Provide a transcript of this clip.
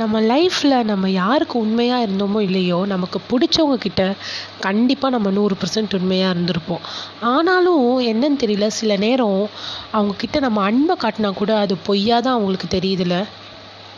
நம்ம லைஃப்பில் நம்ம யாருக்கு உண்மையாக இருந்தோமோ இல்லையோ நமக்கு பிடிச்சவங்க கிட்ட கண்டிப்பாக நம்ம நூறு பர்சன்ட் உண்மையாக இருந்திருப்போம். ஆனாலும் என்னன்னு தெரியல சில நேரம் அவங்கக்கிட்ட நம்ம அன்பை காட்டினா கூட அது பொய்யாக தான் அவங்களுக்கு தெரியுதுல்ல.